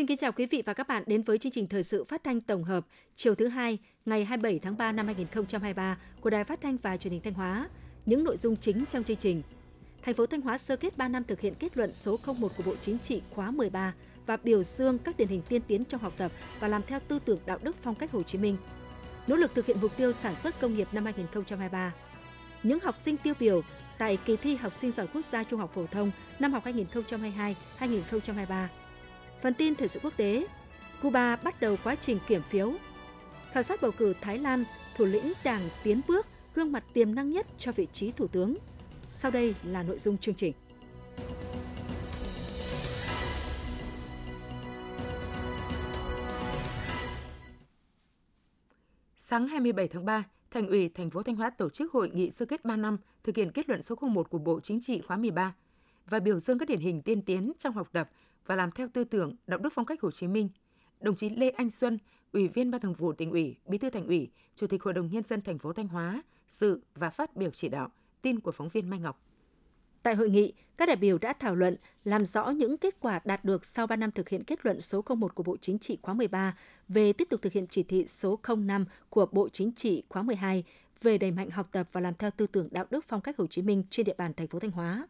Xin kính chào quý vị và các bạn đến với chương trình thời sự phát thanh tổng hợp, chiều thứ hai, ngày 27 tháng 3 năm 2023 của Đài Phát thanh và Truyền hình Thanh Hóa. Những nội dung chính trong chương trình. Thành phố Thanh Hóa sơ kết 3 năm thực hiện kết luận số 01 của Bộ Chính trị khóa 13 và biểu dương các điển hình tiên tiến trong học tập và làm theo tư tưởng đạo đức phong cách Hồ Chí Minh. Nỗ lực thực hiện mục tiêu sản xuất công nghiệp năm 2023. Những học sinh tiêu biểu tại kỳ thi học sinh giỏi quốc gia trung học phổ thông năm học 2022-2023 Phần tin thời sự quốc tế, Cuba bắt đầu quá trình kiểm phiếu. Khảo sát bầu cử Thái Lan, thủ lĩnh đảng tiến bước, gương mặt tiềm năng nhất cho vị trí thủ tướng. Sau đây là nội dung chương trình. Sáng 27 tháng 3, Thành ủy thành phố Thanh Hóa tổ chức hội nghị sơ kết 3 năm thực hiện kết luận số 01 của Bộ Chính trị khóa 13 và biểu dương các điển hình tiên tiến trong học tập và làm theo tư tưởng, đạo đức phong cách Hồ Chí Minh. Đồng chí Lê Anh Xuân, Ủy viên Ban Thường vụ Tỉnh ủy, Bí thư Thành ủy, Chủ tịch Hội đồng nhân dân thành phố Thanh Hóa dự và phát biểu chỉ đạo. Tin của phóng viên Mai Ngọc. Tại hội nghị, các đại biểu đã thảo luận làm rõ những kết quả đạt được sau 3 năm thực hiện kết luận số 01 của Bộ Chính trị khóa 13 về tiếp tục thực hiện chỉ thị số 05 của Bộ Chính trị khóa 12 về đẩy mạnh học tập và làm theo tư tưởng đạo đức phong cách Hồ Chí Minh trên địa bàn thành phố Thanh Hóa.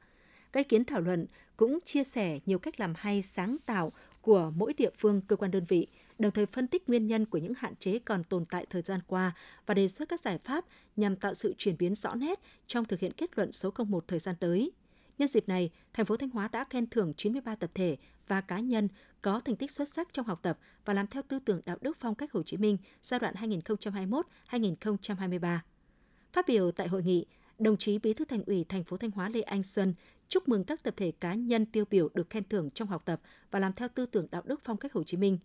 Các ý kiến thảo luận cũng chia sẻ nhiều cách làm hay sáng tạo của mỗi địa phương, cơ quan đơn vị, đồng thời phân tích nguyên nhân của những hạn chế còn tồn tại thời gian qua và đề xuất các giải pháp nhằm tạo sự chuyển biến rõ nét trong thực hiện kết luận số 01 thời gian tới. Nhân dịp này, thành phố Thanh Hóa đã khen thưởng 93 tập thể và cá nhân có thành tích xuất sắc trong học tập và làm theo tư tưởng đạo đức phong cách Hồ Chí Minh giai đoạn 2021-2023. Phát biểu tại hội nghị, đồng chí Bí thư Thành ủy thành phố Thanh Hóa Lê Anh Xuân chúc mừng các tập thể cá nhân tiêu biểu được khen thưởng trong học tập và làm theo tư tưởng đạo đức phong cách Hồ Chí Minh.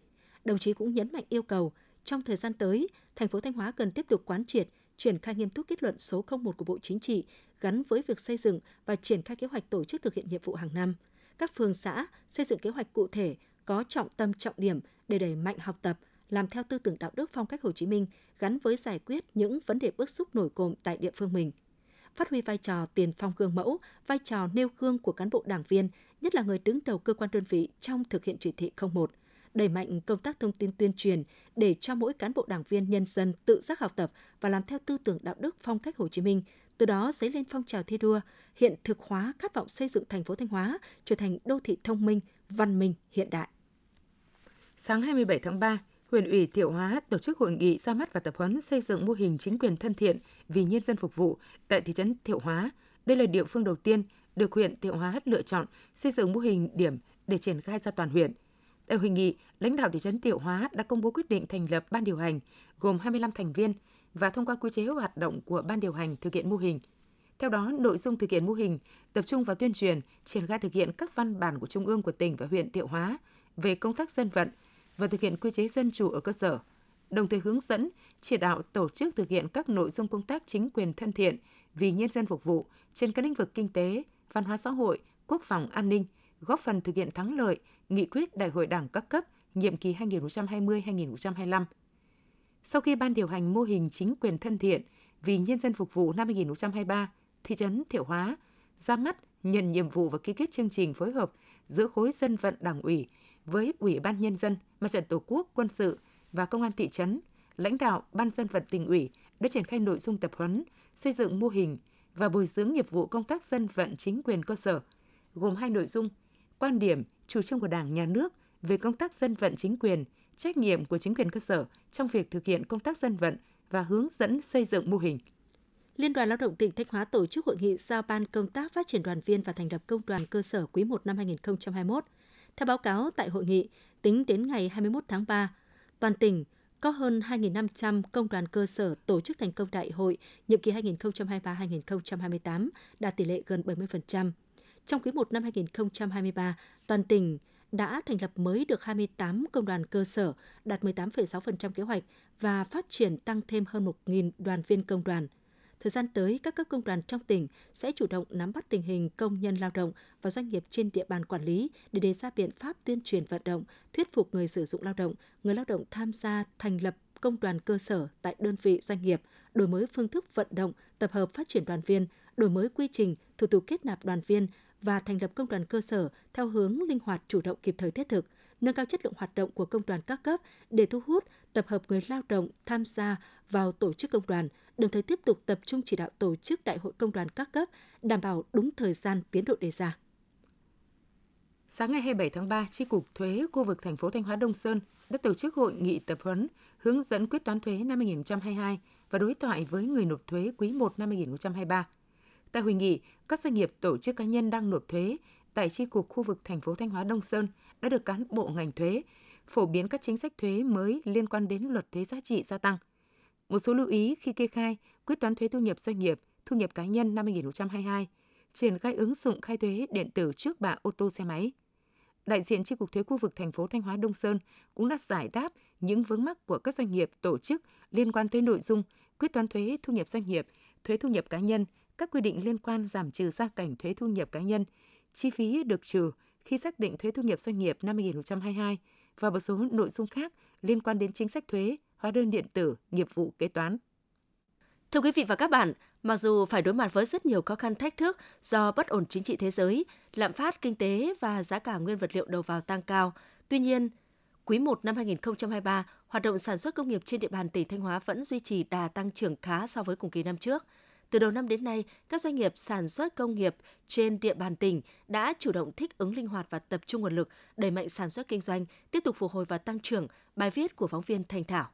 Đồng chí cũng nhấn mạnh yêu cầu trong thời gian tới, thành phố Thanh Hóa cần tiếp tục quán triệt, triển khai nghiêm túc kết luận số 01 của Bộ Chính trị gắn với việc xây dựng và triển khai kế hoạch tổ chức thực hiện nhiệm vụ hàng năm. Các phường xã xây dựng kế hoạch cụ thể có trọng tâm trọng điểm để đẩy mạnh học tập, làm theo tư tưởng đạo đức phong cách Hồ Chí Minh gắn với giải quyết những vấn đề bức xúc nổi cộm tại địa phương mình phát huy vai trò tiền phong gương mẫu, vai trò nêu gương của cán bộ đảng viên, nhất là người đứng đầu cơ quan đơn vị trong thực hiện chỉ thị 01 đẩy mạnh công tác thông tin tuyên truyền để cho mỗi cán bộ đảng viên nhân dân tự giác học tập và làm theo tư tưởng đạo đức phong cách Hồ Chí Minh, từ đó dấy lên phong trào thi đua, hiện thực hóa khát vọng xây dựng thành phố Thanh Hóa trở thành đô thị thông minh, văn minh, hiện đại. Sáng 27 tháng 3, huyện ủy Thiệu Hóa tổ chức hội nghị ra mắt và tập huấn xây dựng mô hình chính quyền thân thiện vì nhân dân phục vụ tại thị trấn Thiệu Hóa. Đây là địa phương đầu tiên được huyện Thiệu Hóa lựa chọn xây dựng mô hình điểm để triển khai ra toàn huyện. Tại hội nghị, lãnh đạo thị trấn Thiệu Hóa đã công bố quyết định thành lập ban điều hành gồm 25 thành viên và thông qua quy chế hoạt động của ban điều hành thực hiện mô hình. Theo đó, nội dung thực hiện mô hình tập trung vào tuyên truyền, triển khai thực hiện các văn bản của Trung ương của tỉnh và huyện Thiệu Hóa về công tác dân vận, và thực hiện quy chế dân chủ ở cơ sở, đồng thời hướng dẫn, chỉ đạo tổ chức thực hiện các nội dung công tác chính quyền thân thiện vì nhân dân phục vụ trên các lĩnh vực kinh tế, văn hóa xã hội, quốc phòng an ninh, góp phần thực hiện thắng lợi nghị quyết Đại hội Đảng các cấp nhiệm kỳ 2020-2025. Sau khi ban điều hành mô hình chính quyền thân thiện vì nhân dân phục vụ năm 2023, thị trấn Thiệu Hóa ra mắt nhận nhiệm vụ và ký kết chương trình phối hợp giữa khối dân vận đảng ủy với Ủy ban Nhân dân, Mặt trận Tổ quốc, Quân sự và Công an thị trấn, lãnh đạo Ban dân vận tỉnh ủy đã triển khai nội dung tập huấn, xây dựng mô hình và bồi dưỡng nghiệp vụ công tác dân vận chính quyền cơ sở, gồm hai nội dung, quan điểm, chủ trương của Đảng, Nhà nước về công tác dân vận chính quyền, trách nhiệm của chính quyền cơ sở trong việc thực hiện công tác dân vận và hướng dẫn xây dựng mô hình. Liên đoàn Lao động tỉnh Thanh Hóa tổ chức hội nghị giao ban công tác phát triển đoàn viên và thành lập công đoàn cơ sở quý 1 năm 2021. Theo báo cáo tại hội nghị, tính đến ngày 21 tháng 3, toàn tỉnh có hơn 2.500 công đoàn cơ sở tổ chức thành công đại hội nhiệm kỳ 2023-2028, đạt tỷ lệ gần 70%. Trong quý 1 năm 2023, toàn tỉnh đã thành lập mới được 28 công đoàn cơ sở, đạt 18,6% kế hoạch và phát triển tăng thêm hơn 1.000 đoàn viên công đoàn – Thời gian tới, các cấp công đoàn trong tỉnh sẽ chủ động nắm bắt tình hình công nhân lao động và doanh nghiệp trên địa bàn quản lý để đề ra biện pháp tuyên truyền vận động, thuyết phục người sử dụng lao động, người lao động tham gia thành lập công đoàn cơ sở tại đơn vị doanh nghiệp, đổi mới phương thức vận động, tập hợp phát triển đoàn viên, đổi mới quy trình, thủ tục kết nạp đoàn viên và thành lập công đoàn cơ sở theo hướng linh hoạt chủ động kịp thời thiết thực, nâng cao chất lượng hoạt động của công đoàn các cấp để thu hút, tập hợp người lao động tham gia vào tổ chức công đoàn, đồng thời tiếp tục tập trung chỉ đạo tổ chức đại hội công đoàn các cấp, đảm bảo đúng thời gian tiến độ đề ra. Sáng ngày 27 tháng 3, Chi cục Thuế khu vực thành phố Thanh Hóa Đông Sơn đã tổ chức hội nghị tập huấn hướng dẫn quyết toán thuế năm 2022 và đối thoại với người nộp thuế quý 1 năm 2023. Tại hội nghị, các doanh nghiệp tổ chức cá nhân đang nộp thuế tại chi cục khu vực thành phố Thanh Hóa Đông Sơn đã được cán bộ ngành thuế phổ biến các chính sách thuế mới liên quan đến luật thuế giá trị gia tăng. Một số lưu ý khi kê khai, quyết toán thuế thu nhập doanh nghiệp, thu nhập cá nhân năm 2022, triển khai ứng dụng khai thuế điện tử trước bạ ô tô xe máy. Đại diện chi cục thuế khu vực thành phố Thanh Hóa Đông Sơn cũng đã giải đáp những vướng mắc của các doanh nghiệp tổ chức liên quan tới nội dung quyết toán thuế thu nhập doanh nghiệp, thuế thu nhập cá nhân, các quy định liên quan giảm trừ gia cảnh thuế thu nhập cá nhân, chi phí được trừ khi xác định thuế thu nhập doanh nghiệp năm 2022 và một số nội dung khác liên quan đến chính sách thuế, hóa đơn điện tử, nghiệp vụ kế toán. Thưa quý vị và các bạn, mặc dù phải đối mặt với rất nhiều khó khăn thách thức do bất ổn chính trị thế giới, lạm phát kinh tế và giá cả nguyên vật liệu đầu vào tăng cao, tuy nhiên, quý 1 năm 2023, hoạt động sản xuất công nghiệp trên địa bàn tỉnh Thanh Hóa vẫn duy trì đà tăng trưởng khá so với cùng kỳ năm trước. Từ đầu năm đến nay, các doanh nghiệp sản xuất công nghiệp trên địa bàn tỉnh đã chủ động thích ứng linh hoạt và tập trung nguồn lực, đẩy mạnh sản xuất kinh doanh, tiếp tục phục hồi và tăng trưởng. Bài viết của phóng viên Thanh Thảo.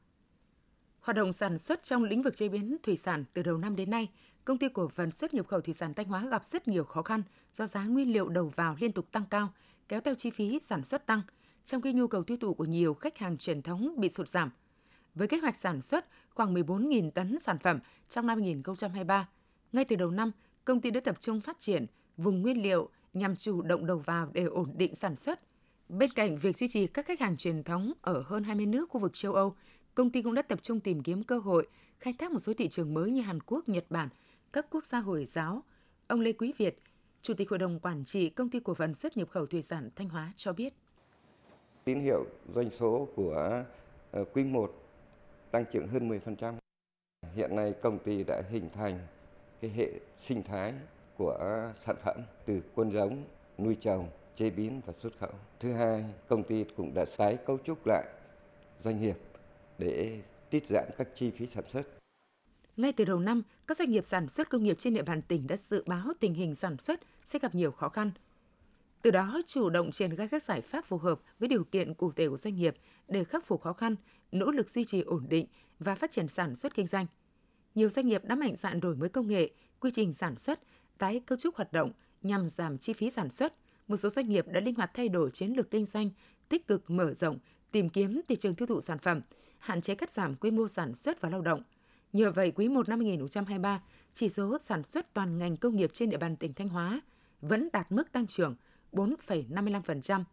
Hoạt động sản xuất trong lĩnh vực chế biến thủy sản từ đầu năm đến nay, công ty cổ phần xuất nhập khẩu thủy sản Thanh Hóa gặp rất nhiều khó khăn do giá nguyên liệu đầu vào liên tục tăng cao, kéo theo chi phí sản xuất tăng, trong khi nhu cầu tiêu thụ của nhiều khách hàng truyền thống bị sụt giảm. Với kế hoạch sản xuất khoảng 14.000 tấn sản phẩm trong năm 2023, ngay từ đầu năm, công ty đã tập trung phát triển vùng nguyên liệu nhằm chủ động đầu vào để ổn định sản xuất. Bên cạnh việc duy trì các khách hàng truyền thống ở hơn 20 nước khu vực châu Âu, công ty cũng đã tập trung tìm kiếm cơ hội khai thác một số thị trường mới như Hàn Quốc, Nhật Bản, các quốc gia Hồi giáo. Ông Lê Quý Việt, Chủ tịch Hội đồng Quản trị Công ty Cổ phần xuất nhập khẩu thủy sản Thanh Hóa cho biết. Tín hiệu doanh số của ờ, quý 1 tăng trưởng hơn 10%. Hiện nay công ty đã hình thành cái hệ sinh thái của sản phẩm từ quân giống, nuôi trồng, chế biến và xuất khẩu. Thứ hai, công ty cũng đã tái cấu trúc lại doanh nghiệp để tiết giảm các chi phí sản xuất. Ngay từ đầu năm, các doanh nghiệp sản xuất công nghiệp trên địa bàn tỉnh đã dự báo tình hình sản xuất sẽ gặp nhiều khó khăn. Từ đó, chủ động triển khai các giải pháp phù hợp với điều kiện cụ thể của doanh nghiệp để khắc phục khó khăn, nỗ lực duy trì ổn định và phát triển sản xuất kinh doanh. Nhiều doanh nghiệp đã mạnh dạn đổi mới công nghệ, quy trình sản xuất, tái cấu trúc hoạt động nhằm giảm chi phí sản xuất. Một số doanh nghiệp đã linh hoạt thay đổi chiến lược kinh doanh, tích cực mở rộng, tìm kiếm thị trường tiêu thụ sản phẩm, hạn chế cắt giảm quy mô sản xuất và lao động. Nhờ vậy, quý 1 năm 2023, chỉ số sản xuất toàn ngành công nghiệp trên địa bàn tỉnh Thanh Hóa vẫn đạt mức tăng trưởng 4,55%.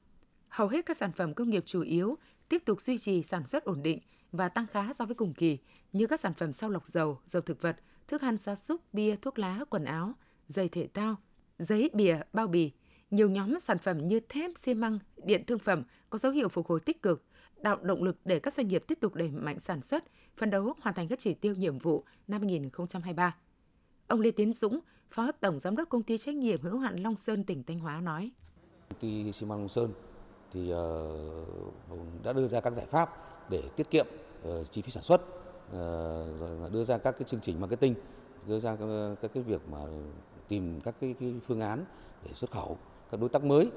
Hầu hết các sản phẩm công nghiệp chủ yếu tiếp tục duy trì sản xuất ổn định và tăng khá so với cùng kỳ, như các sản phẩm sau lọc dầu, dầu thực vật, thức ăn gia súc, bia, thuốc lá, quần áo, giày thể thao, giấy, bìa, bao bì. Nhiều nhóm sản phẩm như thép, xi măng, điện thương phẩm có dấu hiệu phục hồi tích cực, tạo động lực để các doanh nghiệp tiếp tục đẩy mạnh sản xuất, phấn đấu hoàn thành các chỉ tiêu nhiệm vụ năm 2023. Ông Lê Tiến Dũng, Phó Tổng Giám đốc Công ty trách nhiệm hữu hạn Long Sơn tỉnh Thanh Hóa nói. Công ty xi măng Long Sơn thì ờ, đã đưa ra các giải pháp để tiết kiệm ờ, chi phí sản xuất, ờ, rồi đưa ra các cái chương trình marketing, đưa ra các, các cái việc mà tìm các cái, cái phương án để xuất khẩu các đối tác mới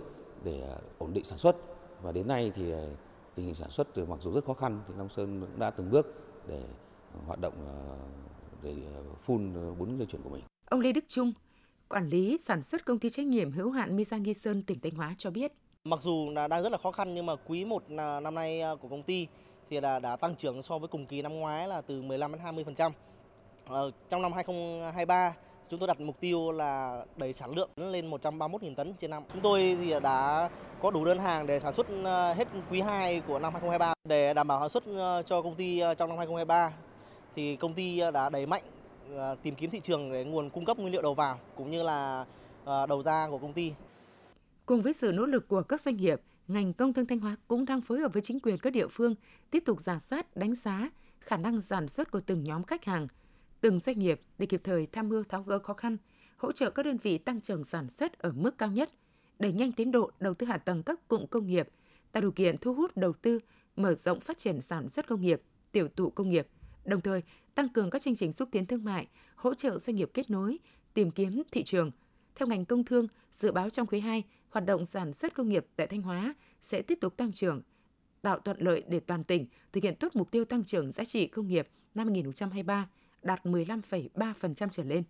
để ổn định sản xuất và đến nay thì tình hình sản xuất thì mặc dù rất khó khăn thì Long Sơn cũng đã từng bước để hoạt động để phun bốn dây chuyển của mình. Ông Lê Đức Trung, quản lý sản xuất công ty trách nhiệm hữu hạn Misa Nghi Sơn tỉnh Thanh Hóa cho biết. Mặc dù là đang rất là khó khăn nhưng mà quý 1 à, năm nay à, của công ty thì là đã tăng trưởng so với cùng kỳ năm ngoái là từ 15 đến 20%. Ờ, trong năm 2023 chúng tôi đặt mục tiêu là đẩy sản lượng lên 131.000 tấn trên năm. Chúng tôi thì đã có đủ đơn hàng để sản xuất à, hết quý 2 của năm 2023 để đảm bảo sản xuất cho công ty trong năm 2023 thì công ty đã đẩy mạnh Ờ, tìm kiếm thị trường để nguồn cung cấp nguyên liệu đầu vào cũng như là ờ, đầu ra của công ty. Cùng với sự nỗ lực của các doanh nghiệp, ngành công thương Thanh Hóa cũng đang phối hợp với chính quyền các địa phương tiếp tục giả soát, đánh giá khả năng sản xuất của từng nhóm khách hàng, từng doanh nghiệp để kịp thời tham mưu tháo gỡ khó khăn, hỗ trợ các đơn vị tăng trưởng sản xuất ở mức cao nhất, đẩy nhanh tiến độ đầu tư hạ tầng các cụm công nghiệp, tạo điều kiện thu hút đầu tư, mở rộng phát triển sản xuất công nghiệp, tiểu tụ công nghiệp, đồng thời tăng cường các chương trình xúc tiến thương mại, hỗ trợ doanh nghiệp kết nối, tìm kiếm thị trường. Theo ngành công thương, dự báo trong quý 2, hoạt động sản xuất công nghiệp tại Thanh Hóa sẽ tiếp tục tăng trưởng, tạo thuận lợi để toàn tỉnh thực hiện tốt mục tiêu tăng trưởng giá trị công nghiệp năm 2023 đạt 15,3% trở lên.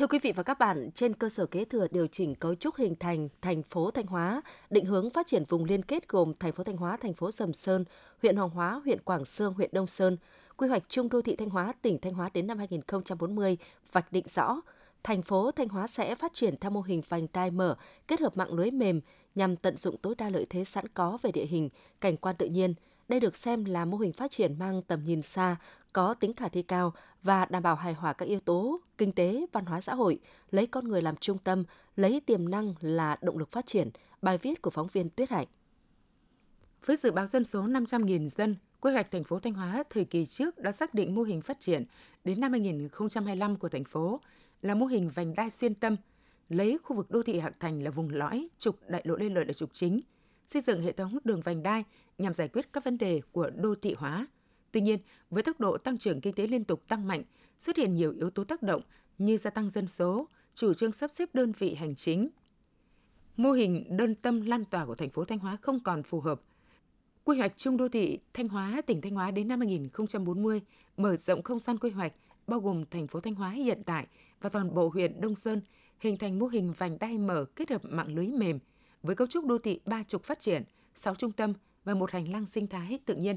Thưa quý vị và các bạn, trên cơ sở kế thừa điều chỉnh cấu trúc hình thành thành phố Thanh Hóa, định hướng phát triển vùng liên kết gồm thành phố Thanh Hóa, thành phố Sầm Sơn, huyện Hoàng Hóa, huyện Quảng Sương, huyện Đông Sơn, quy hoạch chung đô thị Thanh Hóa, tỉnh Thanh Hóa đến năm 2040 vạch định rõ, thành phố Thanh Hóa sẽ phát triển theo mô hình vành đai mở, kết hợp mạng lưới mềm nhằm tận dụng tối đa lợi thế sẵn có về địa hình, cảnh quan tự nhiên. Đây được xem là mô hình phát triển mang tầm nhìn xa, có tính khả thi cao và đảm bảo hài hòa các yếu tố kinh tế, văn hóa xã hội, lấy con người làm trung tâm, lấy tiềm năng là động lực phát triển. Bài viết của phóng viên Tuyết Hạnh. Với dự báo dân số 500.000 dân, quy hoạch thành phố Thanh Hóa thời kỳ trước đã xác định mô hình phát triển đến năm 2025 của thành phố là mô hình vành đai xuyên tâm, lấy khu vực đô thị Hạc Thành là vùng lõi, trục đại lộ Lê Lợi là trục chính, xây dựng hệ thống đường vành đai nhằm giải quyết các vấn đề của đô thị hóa. Tuy nhiên, với tốc độ tăng trưởng kinh tế liên tục tăng mạnh, xuất hiện nhiều yếu tố tác động như gia tăng dân số, chủ trương sắp xếp đơn vị hành chính. Mô hình đơn tâm lan tỏa của thành phố Thanh Hóa không còn phù hợp. Quy hoạch chung đô thị Thanh Hóa, tỉnh Thanh Hóa đến năm 2040 mở rộng không gian quy hoạch bao gồm thành phố Thanh Hóa hiện tại và toàn bộ huyện Đông Sơn hình thành mô hình vành đai mở kết hợp mạng lưới mềm với cấu trúc đô thị ba trục phát triển, 6 trung tâm và một hành lang sinh thái tự nhiên.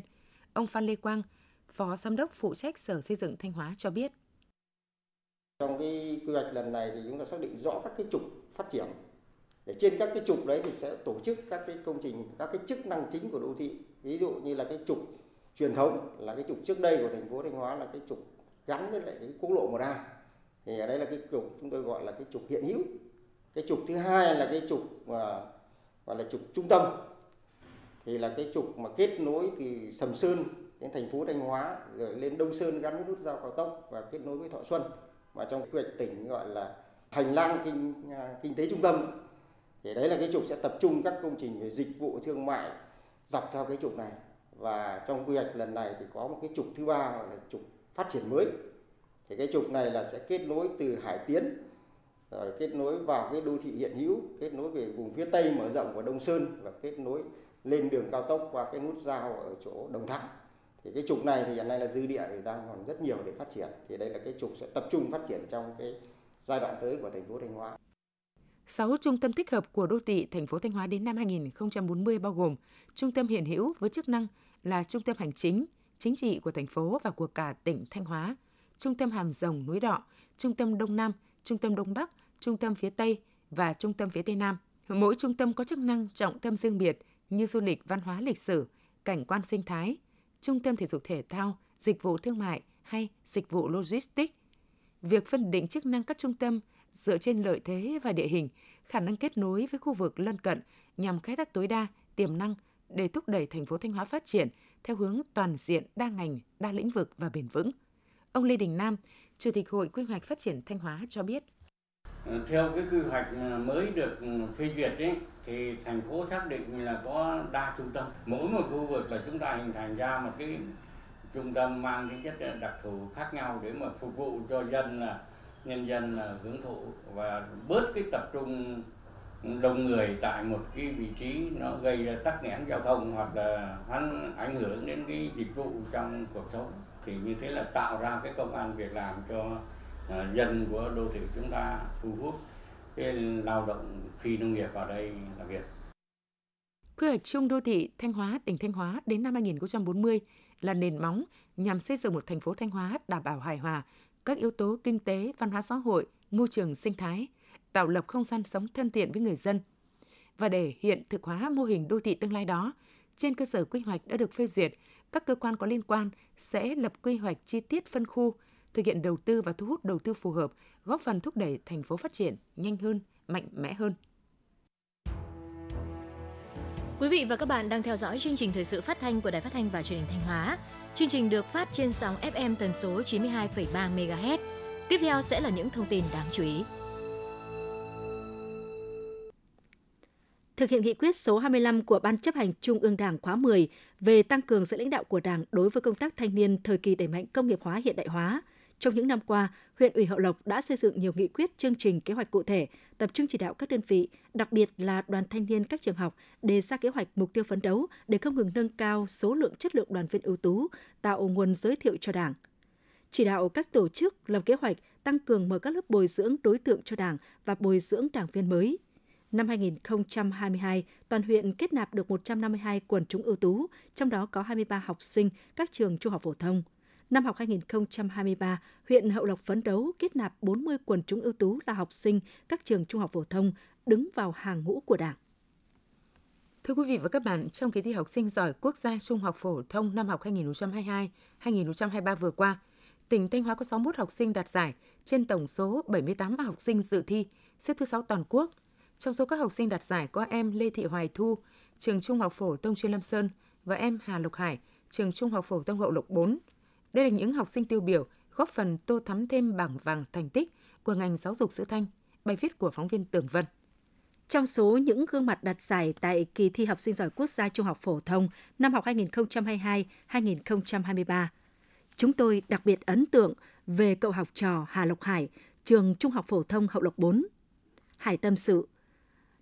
Ông Phan Lê Quang, Phó Giám đốc phụ trách Sở Xây dựng Thanh Hóa cho biết. Trong cái quy hoạch lần này thì chúng ta xác định rõ các cái trục phát triển. Để trên các cái trục đấy thì sẽ tổ chức các cái công trình, các cái chức năng chính của đô thị. Ví dụ như là cái trục truyền thống là cái trục trước đây của thành phố Thanh Hóa là cái trục gắn với lại cái quốc lộ 1A. Thì ở đây là cái trục chúng tôi gọi là cái trục hiện hữu. Cái trục thứ hai là cái trục mà gọi là trục trung tâm. Thì là cái trục mà kết nối từ Sầm Sơn đến thành phố Thanh Hóa rồi lên Đông Sơn gắn với nút giao cao tốc và kết nối với Thọ Xuân. Mà trong quy hoạch tỉnh gọi là hành lang kinh à, kinh tế trung tâm. Thì đấy là cái trục sẽ tập trung các công trình về dịch vụ thương mại dọc theo cái trục này. Và trong quy hoạch lần này thì có một cái trục thứ ba gọi là trục phát triển mới. Thì cái trục này là sẽ kết nối từ Hải Tiến rồi kết nối vào cái đô thị hiện hữu kết nối về vùng phía tây mở rộng của Đông Sơn và kết nối lên đường cao tốc qua cái nút giao ở chỗ Đồng tháp thì cái trục này thì hiện nay là dư địa thì đang còn rất nhiều để phát triển thì đây là cái trục sẽ tập trung phát triển trong cái giai đoạn tới của thành phố Thanh Hóa. 6 trung tâm tích hợp của đô thị thành phố Thanh Hóa đến năm 2040 bao gồm trung tâm hiện hữu với chức năng là trung tâm hành chính, chính trị của thành phố và của cả tỉnh Thanh Hóa, trung tâm Hàm Rồng núi Đọ, trung tâm Đông Nam, trung tâm Đông Bắc, trung tâm phía Tây và trung tâm phía Tây Nam. Mỗi trung tâm có chức năng trọng tâm riêng biệt như du lịch, văn hóa lịch sử, cảnh quan sinh thái, trung tâm thể dục thể thao, dịch vụ thương mại hay dịch vụ logistics. Việc phân định chức năng các trung tâm dựa trên lợi thế và địa hình, khả năng kết nối với khu vực lân cận nhằm khai thác tối đa tiềm năng để thúc đẩy thành phố Thanh Hóa phát triển theo hướng toàn diện, đa ngành, đa lĩnh vực và bền vững. Ông Lê Đình Nam, Chủ tịch Hội Quy hoạch Phát triển Thanh Hóa cho biết. Theo cái quy hoạch mới được phê duyệt ấy, thì thành phố xác định là có đa trung tâm. Mỗi một khu vực là chúng ta hình thành ra một cái trung tâm mang tính chất đặc thù khác nhau để mà phục vụ cho dân là, nhân dân là hưởng thụ. Và bớt cái tập trung đông người tại một cái vị trí nó gây ra tắc nghẽn giao thông hoặc là ảnh ảnh hưởng đến cái dịch vụ trong cuộc sống. Thì như thế là tạo ra cái công an việc làm cho à, dân của đô thị chúng ta thu hút cái lao động phi nông nghiệp vào đây làm việc. Quy hoạch chung đô thị Thanh Hóa, tỉnh Thanh Hóa đến năm 2040 là nền móng nhằm xây dựng một thành phố Thanh Hóa đảm bảo hài hòa các yếu tố kinh tế, văn hóa xã hội, môi trường sinh thái, tạo lập không gian sống thân thiện với người dân. Và để hiện thực hóa mô hình đô thị tương lai đó, trên cơ sở quy hoạch đã được phê duyệt, các cơ quan có liên quan sẽ lập quy hoạch chi tiết phân khu, thực hiện đầu tư và thu hút đầu tư phù hợp, góp phần thúc đẩy thành phố phát triển nhanh hơn, mạnh mẽ hơn. Quý vị và các bạn đang theo dõi chương trình thời sự phát thanh của Đài Phát thanh và Truyền hình Thanh Hóa. Chương trình được phát trên sóng FM tần số 92,3 MHz. Tiếp theo sẽ là những thông tin đáng chú ý. thực hiện nghị quyết số 25 của Ban chấp hành Trung ương Đảng khóa 10 về tăng cường sự lãnh đạo của Đảng đối với công tác thanh niên thời kỳ đẩy mạnh công nghiệp hóa hiện đại hóa. Trong những năm qua, huyện ủy Hậu Lộc đã xây dựng nhiều nghị quyết, chương trình, kế hoạch cụ thể, tập trung chỉ đạo các đơn vị, đặc biệt là đoàn thanh niên các trường học đề ra kế hoạch mục tiêu phấn đấu để không ngừng nâng cao số lượng chất lượng đoàn viên ưu tú, tạo nguồn giới thiệu cho Đảng. Chỉ đạo các tổ chức lập kế hoạch tăng cường mở các lớp bồi dưỡng đối tượng cho Đảng và bồi dưỡng đảng viên mới – Năm 2022, toàn huyện kết nạp được 152 quần chúng ưu tú, trong đó có 23 học sinh các trường trung học phổ thông. Năm học 2023, huyện Hậu Lộc phấn đấu kết nạp 40 quần chúng ưu tú là học sinh các trường trung học phổ thông đứng vào hàng ngũ của Đảng. Thưa quý vị và các bạn, trong kỳ thi học sinh giỏi quốc gia trung học phổ thông năm học 2022-2023 vừa qua, tỉnh Thanh Hóa có 61 học sinh đạt giải trên tổng số 78 học sinh dự thi, xếp thứ 6 toàn quốc – trong số các học sinh đạt giải có em Lê Thị Hoài Thu, trường Trung học phổ thông chuyên Lâm Sơn và em Hà Lộc Hải, trường Trung học phổ thông Hậu Lộc 4. Đây là những học sinh tiêu biểu góp phần tô thắm thêm bảng vàng thành tích của ngành giáo dục sữa thanh. Bài viết của phóng viên Tường Vân. Trong số những gương mặt đạt giải tại kỳ thi học sinh giỏi quốc gia trung học phổ thông năm học 2022-2023, chúng tôi đặc biệt ấn tượng về cậu học trò Hà Lộc Hải, trường Trung học phổ thông Hậu Lộc 4. Hải tâm sự,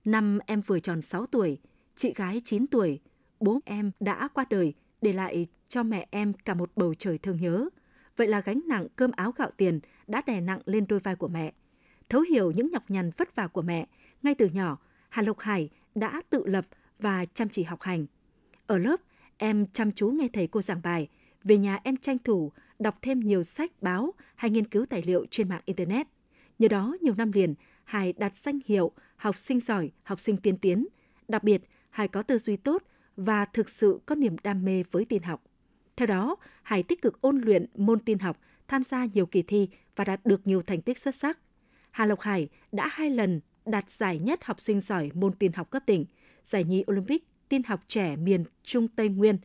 Năm em vừa tròn 6 tuổi, chị gái 9 tuổi, bố em đã qua đời, để lại cho mẹ em cả một bầu trời thương nhớ. Vậy là gánh nặng cơm áo gạo tiền đã đè nặng lên đôi vai của mẹ. Thấu hiểu những nhọc nhằn vất vả của mẹ, ngay từ nhỏ, Hà Lộc Hải đã tự lập và chăm chỉ học hành. Ở lớp, em chăm chú nghe thầy cô giảng bài, về nhà em tranh thủ đọc thêm nhiều sách báo hay nghiên cứu tài liệu trên mạng Internet. Nhờ đó, nhiều năm liền, Hải đạt danh hiệu học sinh giỏi, học sinh tiên tiến. Đặc biệt, Hải có tư duy tốt và thực sự có niềm đam mê với tin học. Theo đó, Hải tích cực ôn luyện môn tin học, tham gia nhiều kỳ thi và đạt được nhiều thành tích xuất sắc. Hà Lộc Hải đã hai lần đạt giải nhất học sinh giỏi môn tin học cấp tỉnh, giải nhì Olympic tin học trẻ miền Trung Tây Nguyên,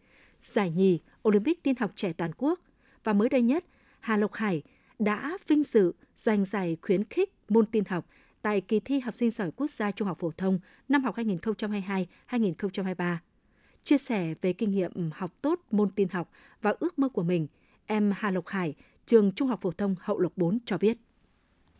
giải nhì Olympic tin học trẻ toàn quốc và mới đây nhất, Hà Lộc Hải đã vinh dự giành giải khuyến khích môn tin học tại kỳ thi học sinh giỏi quốc gia trung học phổ thông năm học 2022-2023. Chia sẻ về kinh nghiệm học tốt môn tin học và ước mơ của mình, em Hà Lộc Hải, trường Trung học phổ thông Hậu Lộc 4 cho biết.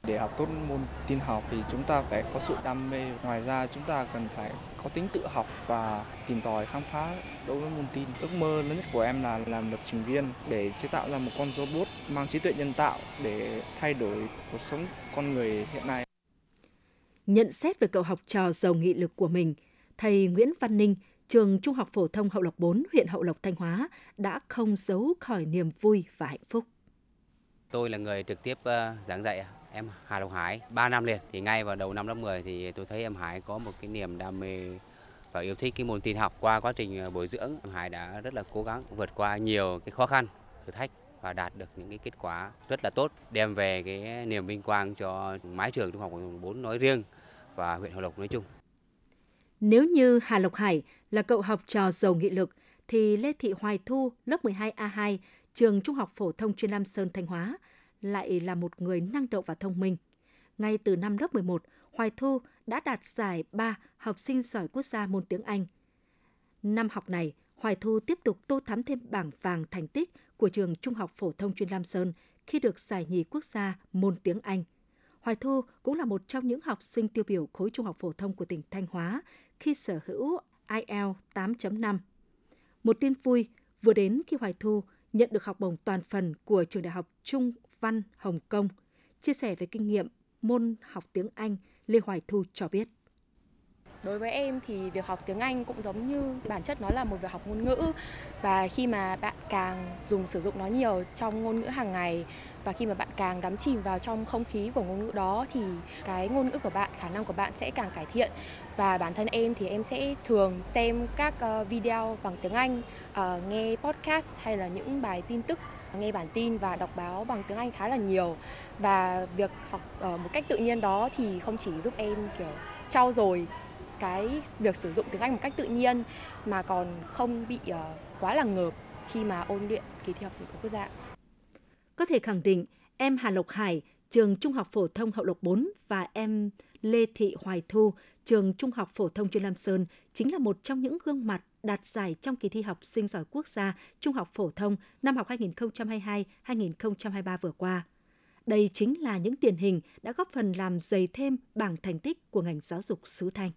Để học tốt môn tin học thì chúng ta phải có sự đam mê. Ngoài ra chúng ta cần phải có tính tự học và tìm tòi khám phá đối với môn tin. Ước mơ lớn nhất của em là làm lập trình viên để chế tạo ra một con robot mang trí tuệ nhân tạo để thay đổi cuộc sống con người hiện nay. Nhận xét về cậu học trò giàu nghị lực của mình, thầy Nguyễn Văn Ninh, trường Trung học phổ thông Hậu Lộc 4, huyện Hậu Lộc, Thanh Hóa đã không giấu khỏi niềm vui và hạnh phúc. Tôi là người trực tiếp ờ, giảng dạy em Hà Lộc Hải 3 năm liền thì ngay vào đầu năm lớp 10 thì tôi thấy em Hải có một cái niềm đam mê và yêu thích cái môn tin học qua quá trình ờ, bồi dưỡng em Hải đã rất là cố gắng vượt qua nhiều cái khó khăn thử thách và đạt được những cái kết quả rất là tốt đem về cái niềm vinh quang cho mái trường trung học phổ thông 4 nói riêng và huyện Hậu Lộc nói chung. Nếu như Hà Lộc Hải là cậu học trò giàu nghị lực, thì Lê Thị Hoài Thu, lớp 12A2, trường Trung học phổ thông chuyên Lam Sơn Thanh Hóa, lại là một người năng động và thông minh. Ngay từ năm lớp 11, Hoài Thu đã đạt giải 3 học sinh giỏi quốc gia môn tiếng Anh. Năm học này, Hoài Thu tiếp tục tô thắm thêm bảng vàng thành tích của trường Trung học phổ thông chuyên Lam Sơn khi được giải nhì quốc gia môn tiếng Anh – Hoài Thu cũng là một trong những học sinh tiêu biểu khối trung học phổ thông của tỉnh Thanh Hóa khi sở hữu IELTS 8.5. Một tin vui vừa đến khi Hoài Thu nhận được học bổng toàn phần của trường đại học Trung Văn Hồng Kông. Chia sẻ về kinh nghiệm môn học tiếng Anh, Lê Hoài Thu cho biết. Đối với em thì việc học tiếng Anh cũng giống như bản chất nó là một việc học ngôn ngữ. Và khi mà bạn càng dùng sử dụng nó nhiều trong ngôn ngữ hàng ngày và khi mà bạn càng đắm chìm vào trong không khí của ngôn ngữ đó thì cái ngôn ngữ của bạn, khả năng của bạn sẽ càng cải thiện. Và bản thân em thì em sẽ thường xem các ờ, video bằng tiếng Anh, ờ, nghe podcast hay là những bài tin tức nghe bản tin và đọc báo bằng tiếng Anh khá là nhiều. Và việc học ờ, một cách tự nhiên đó thì không chỉ giúp em kiểu trau dồi cái việc sử dụng tiếng Anh một cách tự nhiên mà còn không bị uh, quá là ngợp khi mà ôn luyện kỳ thi học sinh quốc gia. Có thể khẳng định em Hà Lộc Hải, trường Trung học phổ thông Hậu Lộc 4 và em Lê Thị Hoài Thu, trường Trung học phổ thông chuyên Lam Sơn chính là một trong những gương mặt đạt giải trong kỳ thi học sinh giỏi quốc gia Trung học phổ thông năm học 2022-2023 vừa qua. Đây chính là những điển hình đã góp phần làm dày thêm bảng thành tích của ngành giáo dục xứ Thanh.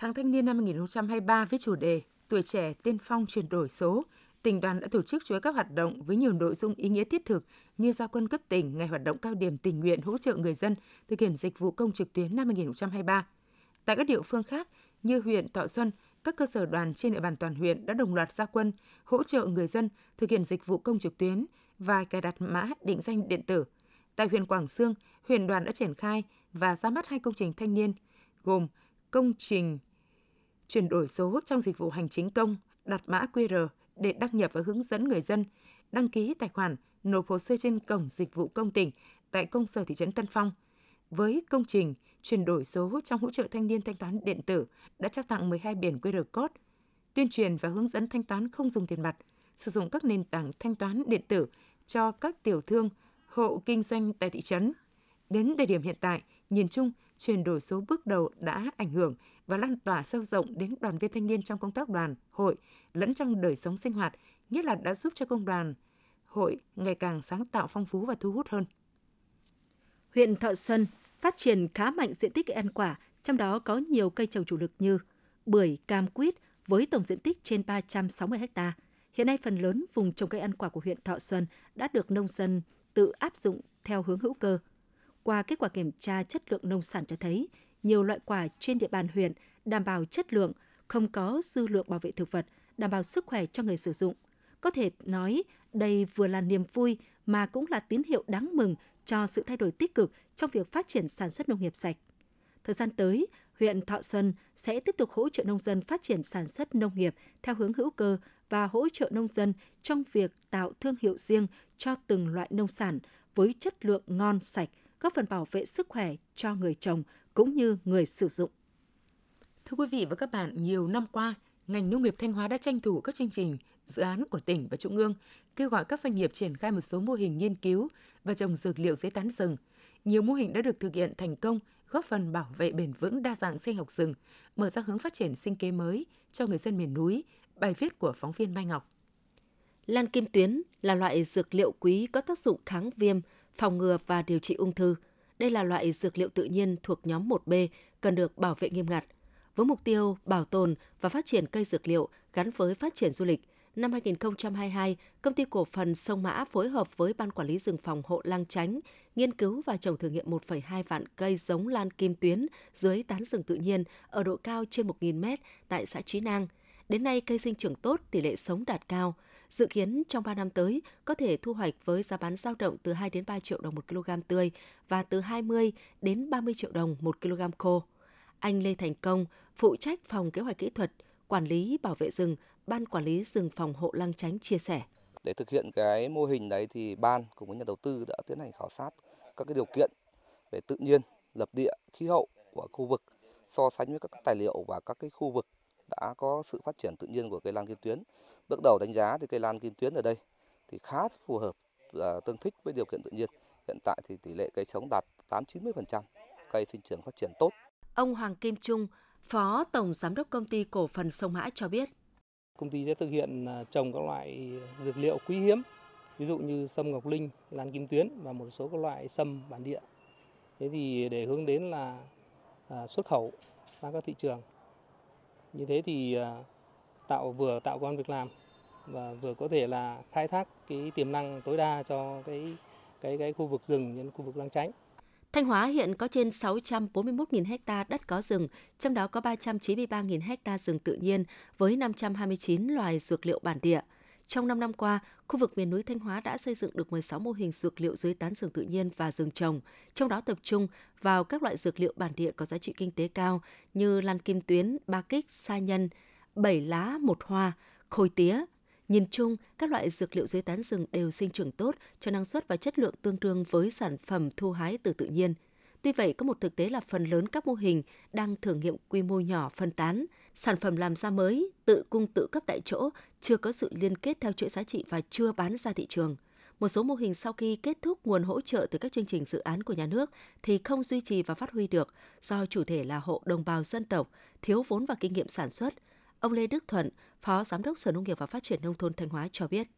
Tháng thanh niên năm 2023 với chủ đề Tuổi trẻ tiên phong chuyển đổi số, tỉnh đoàn đã tổ chức chuỗi các hoạt động với nhiều nội dung ý nghĩa thiết thực như giao quân cấp tỉnh, ngày hoạt động cao điểm tình nguyện hỗ trợ người dân thực hiện dịch vụ công trực tuyến năm 2023. Tại các địa phương khác như huyện Thọ Xuân, các cơ sở đoàn trên địa bàn toàn huyện đã đồng loạt gia quân hỗ trợ người dân thực hiện dịch vụ công trực tuyến và cài đặt mã định danh điện tử. Tại huyện Quảng Sương, huyện đoàn đã triển khai và ra mắt hai công trình thanh niên gồm công trình chuyển đổi số trong dịch vụ hành chính công, đặt mã QR để đăng nhập và hướng dẫn người dân đăng ký tài khoản, nộp hồ sơ trên cổng dịch vụ công tỉnh tại công sở thị trấn Tân Phong. Với công trình chuyển đổi số trong hỗ trợ thanh niên thanh toán điện tử đã trao tặng 12 biển QR code, tuyên truyền và hướng dẫn thanh toán không dùng tiền mặt, sử dụng các nền tảng thanh toán điện tử cho các tiểu thương, hộ kinh doanh tại thị trấn. Đến thời điểm hiện tại, nhìn chung, chuyển đổi số bước đầu đã ảnh hưởng và lan tỏa sâu rộng đến đoàn viên thanh niên trong công tác đoàn, hội lẫn trong đời sống sinh hoạt, nhất là đã giúp cho công đoàn, hội ngày càng sáng tạo phong phú và thu hút hơn. Huyện Thọ Xuân phát triển khá mạnh diện tích ăn quả, trong đó có nhiều cây trồng chủ lực như bưởi, cam quýt với tổng diện tích trên 360 ha. Hiện nay phần lớn vùng trồng cây ăn quả của huyện Thọ Xuân đã được nông dân tự áp dụng theo hướng hữu cơ. Qua kết quả kiểm tra chất lượng nông sản cho thấy, nhiều loại quả trên địa bàn huyện đảm bảo chất lượng, không có dư lượng bảo vệ thực vật, đảm bảo sức khỏe cho người sử dụng. Có thể nói, đây vừa là niềm vui mà cũng là tín hiệu đáng mừng cho sự thay đổi tích cực trong việc phát triển sản xuất nông nghiệp sạch. Thời gian tới, huyện Thọ Xuân sẽ tiếp tục hỗ trợ nông dân phát triển sản xuất nông nghiệp theo hướng hữu cơ và hỗ trợ nông dân trong việc tạo thương hiệu riêng cho từng loại nông sản với chất lượng ngon sạch, góp phần bảo vệ sức khỏe cho người trồng cũng như người sử dụng. Thưa quý vị và các bạn, nhiều năm qua, ngành nông nghiệp Thanh Hóa đã tranh thủ các chương trình, dự án của tỉnh và trung ương, kêu gọi các doanh nghiệp triển khai một số mô hình nghiên cứu và trồng dược liệu dưới tán rừng. Nhiều mô hình đã được thực hiện thành công, góp phần bảo vệ bền vững đa dạng sinh học rừng, mở ra hướng phát triển sinh kế mới cho người dân miền núi. Bài viết của phóng viên Mai Ngọc. Lan kim tuyến là loại dược liệu quý có tác dụng kháng viêm, phòng ngừa và điều trị ung thư. Đây là loại dược liệu tự nhiên thuộc nhóm 1B, cần được bảo vệ nghiêm ngặt. Với mục tiêu bảo tồn và phát triển cây dược liệu gắn với phát triển du lịch, năm 2022, công ty cổ phần Sông Mã phối hợp với Ban Quản lý rừng phòng hộ Lang Chánh nghiên cứu và trồng thử nghiệm 1,2 vạn cây giống lan kim tuyến dưới tán rừng tự nhiên ở độ cao trên 1.000 m tại xã Trí Nang. Đến nay, cây sinh trưởng tốt, tỷ lệ sống đạt cao. Dự kiến trong 3 năm tới có thể thu hoạch với giá bán dao động từ 2 đến 3 triệu đồng một kg tươi và từ 20 đến 30 triệu đồng một kg khô. Anh Lê Thành Công, phụ trách phòng kế hoạch kỹ thuật, quản lý bảo vệ rừng, Ban Quản lý rừng phòng hộ Lăng Chánh chia sẻ. Để thực hiện cái mô hình đấy thì ban cùng với nhà đầu tư đã tiến hành khảo sát các cái điều kiện về tự nhiên, lập địa, khí hậu của khu vực so sánh với các tài liệu và các cái khu vực đã có sự phát triển tự nhiên của cây lan kim tuyến. Bước đầu đánh giá thì cây lan kim tuyến ở đây thì khá phù hợp và tương thích với điều kiện tự nhiên. Hiện tại thì tỷ lệ cây sống đạt 8-90%, cây sinh trưởng phát triển tốt. Ông Hoàng Kim Trung, Phó Tổng Giám đốc Công ty Cổ phần Sông Mã cho biết. Công ty sẽ thực hiện à, trồng các loại dược liệu quý hiếm, ví dụ như sâm ngọc linh, lan kim tuyến và một số các loại sâm bản địa. Thế thì để hướng đến là à, xuất khẩu sang các thị trường. Như thế thì à, tạo vừa tạo công an việc làm và vừa có thể là khai thác cái tiềm năng tối đa cho cái cái cái khu vực rừng những khu vực Lang Chánh. Thanh Hóa hiện có trên 641.000 ha đất có rừng, trong đó có 393.000 ha rừng tự nhiên với 529 loài dược liệu bản địa. Trong 5 năm qua, khu vực miền núi Thanh Hóa đã xây dựng được 16 mô hình dược liệu dưới tán rừng tự nhiên và rừng trồng, trong đó tập trung vào các loại dược liệu bản địa có giá trị kinh tế cao như lan kim tuyến, ba kích, sa nhân, bảy lá một hoa, khôi tía, Nhìn chung, các loại dược liệu dưới tán rừng đều sinh trưởng tốt, cho năng suất và chất lượng tương đương với sản phẩm thu hái từ tự nhiên. Tuy vậy, có một thực tế là phần lớn các mô hình đang thử nghiệm quy mô nhỏ phân tán, sản phẩm làm ra mới, tự cung tự cấp tại chỗ, chưa có sự liên kết theo chuỗi giá trị và chưa bán ra thị trường. Một số mô hình sau khi kết thúc nguồn hỗ trợ từ các chương trình dự án của nhà nước thì không duy trì và phát huy được do chủ thể là hộ đồng bào dân tộc, thiếu vốn và kinh nghiệm sản xuất. Ông Lê Đức Thuận, Phó Giám đốc Sở Nông nghiệp và Phát triển Nông thôn Thanh Hóa cho biết.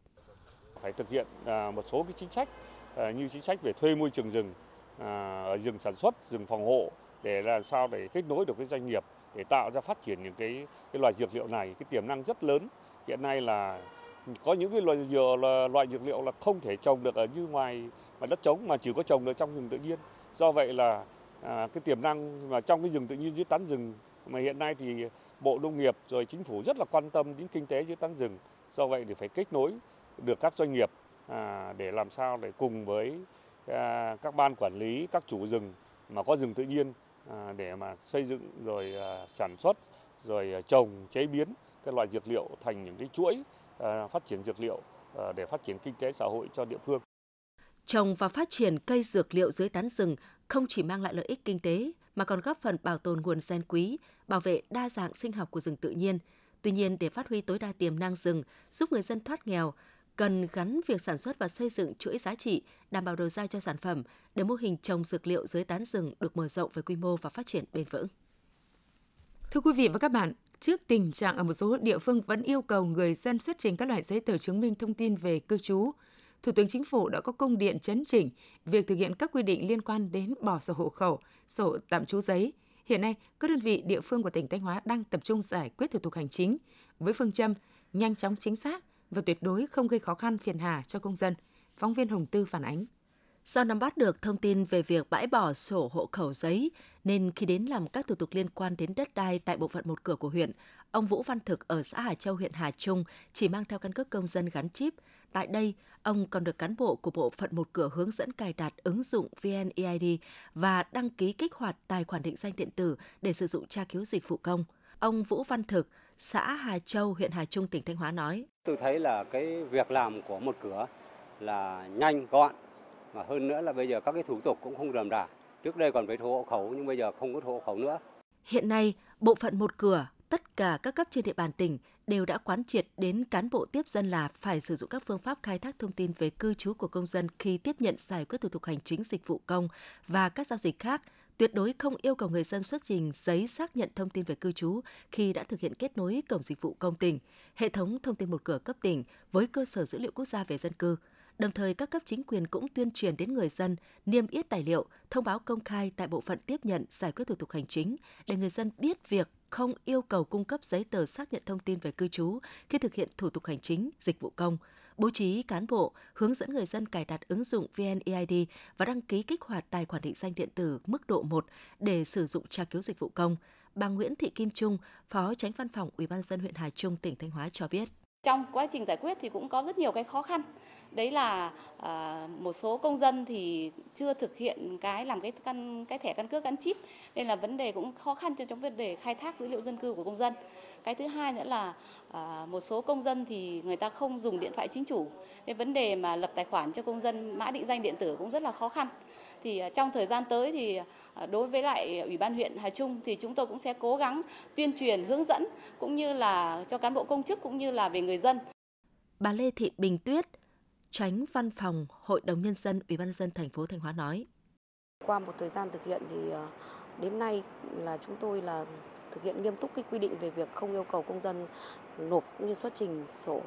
Phải thực hiện à, một số cái chính sách à, như chính sách về thuê môi trường rừng, à, ở rừng sản xuất, rừng phòng hộ để làm sao để kết nối được với doanh nghiệp để tạo ra phát triển những cái cái loài dược liệu này. Cái tiềm năng rất lớn. Hiện nay là có những cái loại dừa là loại dược liệu là không thể trồng được ở như ngoài mà đất trống mà chỉ có trồng được trong rừng tự nhiên. Do vậy là à, cái tiềm năng mà trong cái rừng tự nhiên dưới tán rừng mà hiện nay thì bộ nông nghiệp rồi chính phủ rất là quan tâm đến kinh tế dưới tán rừng do vậy thì phải kết nối được các doanh nghiệp à, để làm sao để cùng với à, các ban quản lý các chủ rừng mà có rừng tự nhiên à, để mà xây dựng rồi à, sản xuất rồi à, trồng chế biến các loại dược liệu thành những cái chuỗi à, phát triển dược liệu à, để phát triển kinh tế xã hội cho địa phương. Trồng và phát triển cây dược liệu dưới tán rừng không chỉ mang lại lợi ích kinh tế mà còn góp phần bảo tồn nguồn gen quý, bảo vệ đa dạng sinh học của rừng tự nhiên. Tuy nhiên, để phát huy tối đa tiềm năng rừng, giúp người dân thoát nghèo, cần gắn việc sản xuất và xây dựng chuỗi giá trị, đảm bảo đầu ra cho sản phẩm để mô hình trồng dược liệu dưới tán rừng được mở rộng về quy mô và phát triển bền vững. Thưa quý vị và các bạn, trước tình trạng ở một số địa phương vẫn yêu cầu người dân xuất trình các loại giấy tờ chứng minh thông tin về cư trú, Thủ tướng Chính phủ đã có công điện chấn chỉnh việc thực hiện các quy định liên quan đến bỏ sổ hộ khẩu, sổ tạm trú giấy. Hiện nay, các đơn vị địa phương của tỉnh Thanh Hóa đang tập trung giải quyết thủ tục hành chính với phương châm nhanh chóng chính xác và tuyệt đối không gây khó khăn phiền hà cho công dân. Phóng viên Hồng Tư phản ánh. Do nắm bắt được thông tin về việc bãi bỏ sổ hộ khẩu giấy, nên khi đến làm các thủ tục liên quan đến đất đai tại bộ phận một cửa của huyện, ông Vũ Văn Thực ở xã Hà Châu, huyện Hà Trung chỉ mang theo căn cước công dân gắn chip. Tại đây, ông còn được cán bộ của bộ phận một cửa hướng dẫn cài đặt ứng dụng VNEID và đăng ký kích hoạt tài khoản định danh điện tử để sử dụng tra cứu dịch vụ công. Ông Vũ Văn Thực, xã Hà Châu, huyện Hà Trung, tỉnh Thanh Hóa nói. Tôi thấy là cái việc làm của một cửa là nhanh, gọn, và hơn nữa là bây giờ các cái thủ tục cũng không rườm rà. Trước đây còn phải thu hộ khẩu nhưng bây giờ không có thu hộ khẩu nữa. Hiện nay, bộ phận một cửa, tất cả các cấp trên địa bàn tỉnh đều đã quán triệt đến cán bộ tiếp dân là phải sử dụng các phương pháp khai thác thông tin về cư trú của công dân khi tiếp nhận giải quyết thủ tục hành chính dịch vụ công và các giao dịch khác, tuyệt đối không yêu cầu người dân xuất trình giấy xác nhận thông tin về cư trú khi đã thực hiện kết nối cổng dịch vụ công tỉnh, hệ thống thông tin một cửa cấp tỉnh với cơ sở dữ liệu quốc gia về dân cư. Đồng thời, các cấp chính quyền cũng tuyên truyền đến người dân niêm yết tài liệu, thông báo công khai tại bộ phận tiếp nhận giải quyết thủ tục hành chính để người dân biết việc không yêu cầu cung cấp giấy tờ xác nhận thông tin về cư trú khi thực hiện thủ tục hành chính, dịch vụ công, bố trí cán bộ hướng dẫn người dân cài đặt ứng dụng VNEID và đăng ký kích hoạt tài khoản định danh điện tử mức độ 1 để sử dụng tra cứu dịch vụ công. Bà Nguyễn Thị Kim Trung, Phó Tránh Văn phòng Ủy ban dân huyện Hà Trung, tỉnh Thanh Hóa cho biết. Trong quá trình giải quyết thì cũng có rất nhiều cái khó khăn. Đấy là à, một số công dân thì chưa thực hiện cái làm cái căn cái thẻ căn cước gắn chip nên là vấn đề cũng khó khăn trong vấn đề khai thác dữ liệu dân cư của công dân. Cái thứ hai nữa là à, một số công dân thì người ta không dùng điện thoại chính chủ nên vấn đề mà lập tài khoản cho công dân mã định danh điện tử cũng rất là khó khăn thì à, trong thời gian tới thì à, đối với lại ủy ban huyện Hà Trung thì chúng tôi cũng sẽ cố gắng tuyên truyền hướng dẫn cũng như là cho cán bộ công chức cũng như là về người dân. Bà Lê Thị Bình Tuyết, tránh văn phòng Hội đồng nhân dân Ủy ban nhân dân thành phố Thanh Hóa nói: Qua một thời gian thực hiện thì à, đến nay là chúng tôi là thực hiện nghiêm túc cái quy định về việc không yêu cầu công dân nộp cũng như xuất trình sổ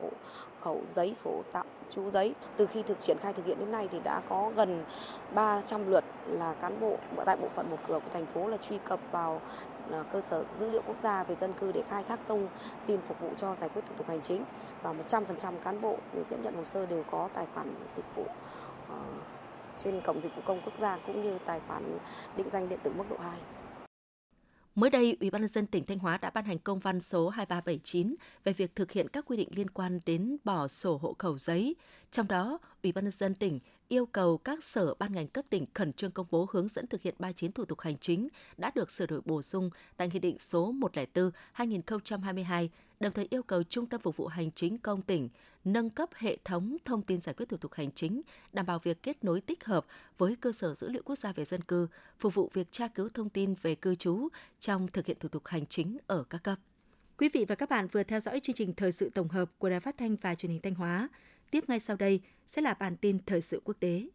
khẩu giấy, sổ tạm trú giấy. Từ khi thực triển khai thực hiện đến nay thì đã có gần 300 lượt là cán bộ tại bộ phận một cửa của thành phố là truy cập vào à, cơ sở dữ liệu quốc gia về dân cư để khai thác thông tin phục vụ cho giải quyết thủ tục hành chính và 100% cán bộ tiếp nhận hồ sơ đều có tài khoản dịch vụ à, trên cổng dịch vụ công quốc gia cũng như tài khoản định danh điện tử mức độ 2. Mới đây, Ủy ban nhân dân tỉnh Thanh Hóa đã ban hành công văn số 2379 về việc thực hiện các quy định liên quan đến bỏ sổ hộ khẩu giấy. Trong đó, Ủy ban nhân dân tỉnh yêu cầu các sở ban ngành cấp tỉnh khẩn trương công bố hướng dẫn thực hiện 39 thủ tục hành chính đã được sửa đổi bổ sung tại Nghị định số 104-2022, đồng thời yêu cầu Trung tâm Phục vụ Hành chính công tỉnh nâng cấp hệ thống thông tin giải quyết thủ tục hành chính, đảm bảo việc kết nối tích hợp với cơ sở dữ liệu quốc gia về dân cư, phục vụ việc tra cứu thông tin về cư trú trong thực hiện thủ tục hành chính ở các cấp. Quý vị và các bạn vừa theo dõi chương trình thời sự tổng hợp của Đài Phát thanh và Truyền hình Thanh Hóa. Tiếp ngay sau đây sẽ là bản tin thời sự quốc tế.